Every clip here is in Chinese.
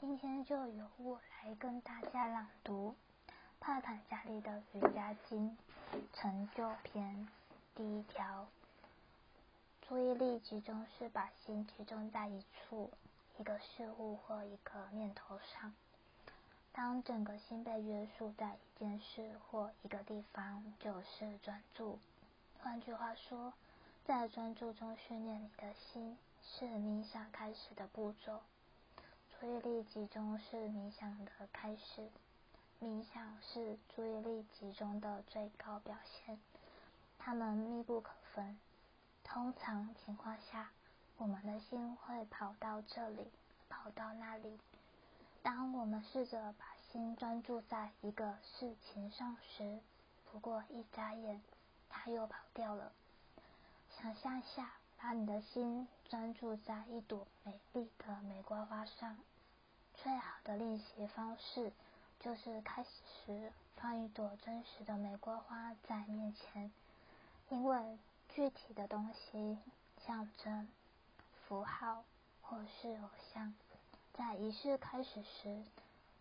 今天就由我来跟大家朗读帕坦加利的瑜伽经成就篇第一条：注意力集中是把心集中在一处、一个事物或一个念头上。当整个心被约束在一件事或一个地方，就是专注。换句话说，在专注中训练你的心，是冥想开始的步骤。注意力集中是冥想的开始，冥想是注意力集中的最高表现，它们密不可分。通常情况下，我们的心会跑到这里，跑到那里。当我们试着把心专注在一个事情上时，不过一眨眼，它又跑掉了。想象下，把你的心专注在一朵美丽的玫瑰花上。最好的练习方式就是开始时放一朵真实的玫瑰花在面前，因为具体的东西、象征、符号或是偶像，在仪式开始时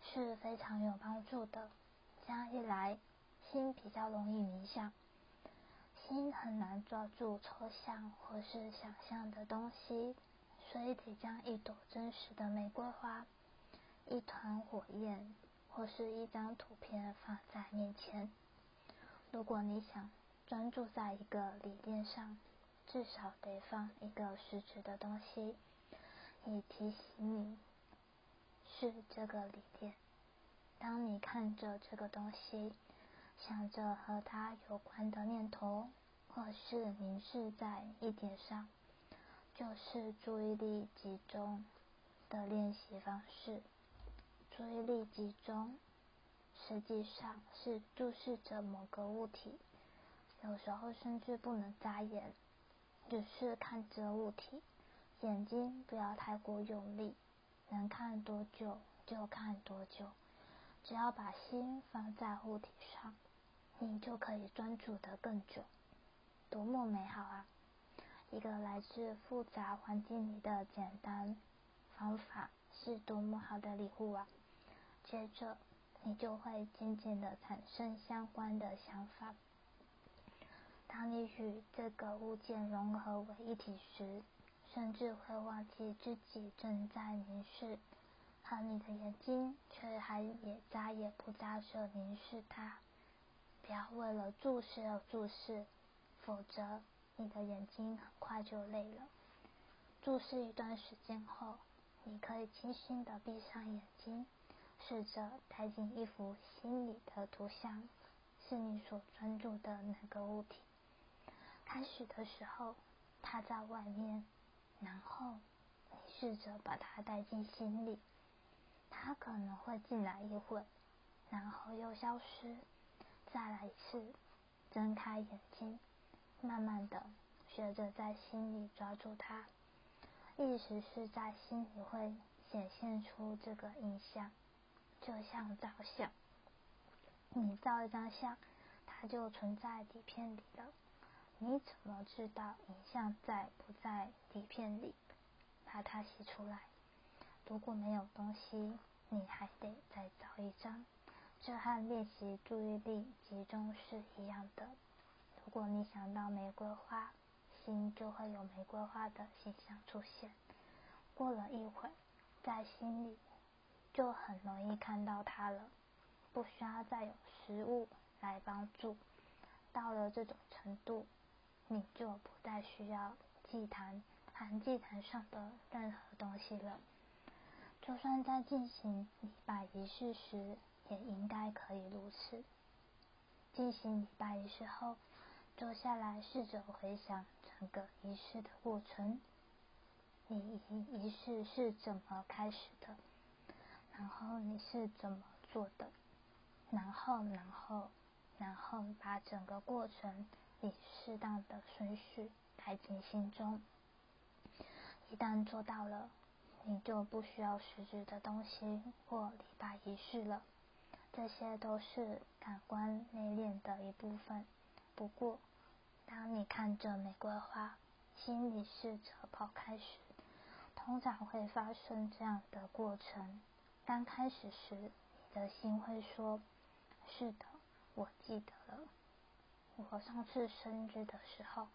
是非常有帮助的。这样一来，心比较容易冥想。心很难抓住抽象或是想象的东西，所以得将一朵真实的玫瑰花。一团火焰或是一张图片放在面前。如果你想专注在一个理念上，至少得放一个实质的东西，以提醒你是这个理念。当你看着这个东西，想着和他有关的念头，或是凝视在一点上，就是注意力集中的练习方式。注意力集中，实际上是注视着某个物体，有时候甚至不能眨眼，只是看着物体，眼睛不要太过用力，能看多久就看多久，只要把心放在物体上，你就可以专注的更久，多么美好啊！一个来自复杂环境里的简单方法，是多么好的礼物啊！接着，你就会渐渐的产生相关的想法。当你与这个物件融合为一体时，甚至会忘记自己正在凝视，而你的眼睛却还也眨也不眨着凝视它。不要为了注视而注视，否则你的眼睛很快就累了。注视一段时间后，你可以轻轻的闭上眼睛。试着带进一幅心里的图像，是你所专注的那个物体。开始的时候，它在外面，然后你试着把它带进心里。它可能会进来一会，然后又消失。再来一次，睁开眼睛，慢慢的学着在心里抓住它。意识是在心里会显现出这个印象。就像照相，你照一张相，它就存在底片里了。你怎么知道影像在不在底片里？把它洗出来。如果没有东西，你还得再找一张。这和练习注意力集中是一样的。如果你想到玫瑰花，心就会有玫瑰花的形象出现。过了一会，在心里。就很容易看到它了，不需要再有食物来帮助。到了这种程度，你就不再需要祭坛和祭坛上的任何东西了。就算在进行礼拜仪式时，也应该可以如此。进行礼拜仪式后，坐下来试着回想整个仪式的过程。你仪式是怎么开始的？然后你是怎么做的？然后，然后，然后把整个过程以适当的顺序排进心中。一旦做到了，你就不需要实质的东西或礼拜仪式了。这些都是感官内敛的一部分。不过，当你看着玫瑰花，心里试着抛开时，通常会发生这样的过程。刚开始时，你的心会说：“是的，我记得了。我上次生日的时候，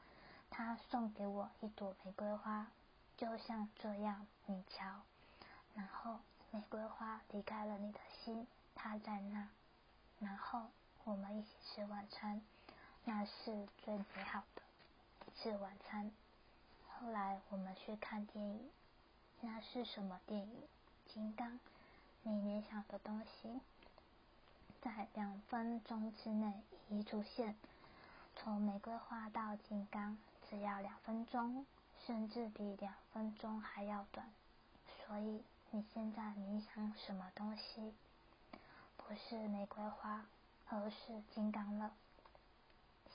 他送给我一朵玫瑰花，就像这样。你瞧。”然后玫瑰花离开了你的心，他在那。然后我们一起吃晚餐，那是最美好的一次晚餐。后来我们去看电影，那是什么电影？金刚。你联想的东西，在两分钟之内一出现。从玫瑰花到金刚，只要两分钟，甚至比两分钟还要短。所以你现在冥想什么东西？不是玫瑰花，而是金刚了。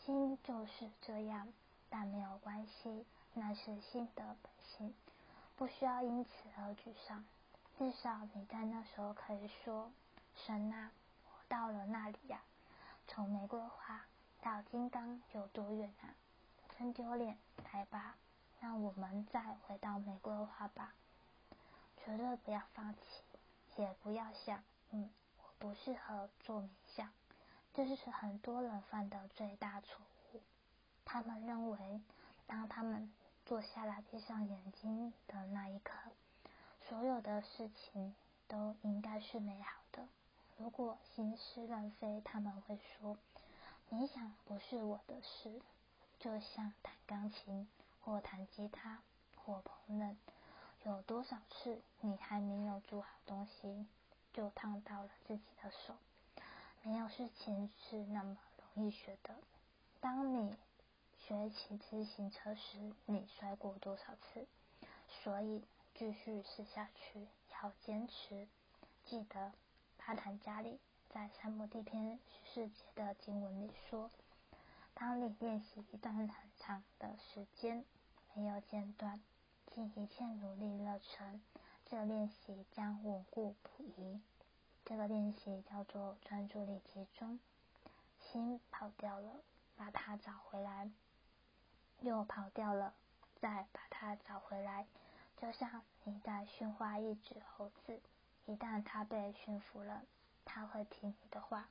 心就是这样，但没有关系，那是心的本性，不需要因此而沮丧。至少你在那时候可以说：“神啊，我到了那里呀！从玫瑰花到金刚有多远啊？真丢脸！来吧，让我们再回到玫瑰花吧。绝对不要放弃，也不要想，嗯，不适合做冥想。这是很多人犯的最大错误。他们认为，当他们坐下来闭上眼睛的那一刻。”所有的事情都应该是美好的。如果心是乱飞，他们会说：“冥想不是我的事。”就像弹钢琴或弹吉他或烹饪，有多少次你还没有煮好东西，就烫到了自己的手？没有事情是那么容易学的。当你学骑自行车时，你摔过多少次？所以。继续试下去，要坚持。记得巴坦加里在《三摩地篇》世节的经文里说：“当你练习一段很长的时间，没有间断，尽一切努力热忱，这练习将稳固不移。这个练习叫做专注力集中。心跑掉了，把它找回来；又跑掉了，再把它找回来。”就像你在驯化一只猴子，一旦它被驯服了，它会听你的话。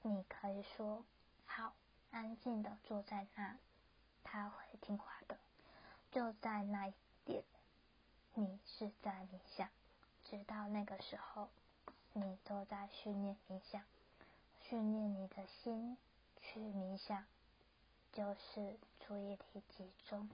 你可以说：“好，安静的坐在那。”它会听话的。就在那一，是在冥想。直到那个时候，你都在训练冥想，训练你的心去冥想，就是注意力集中。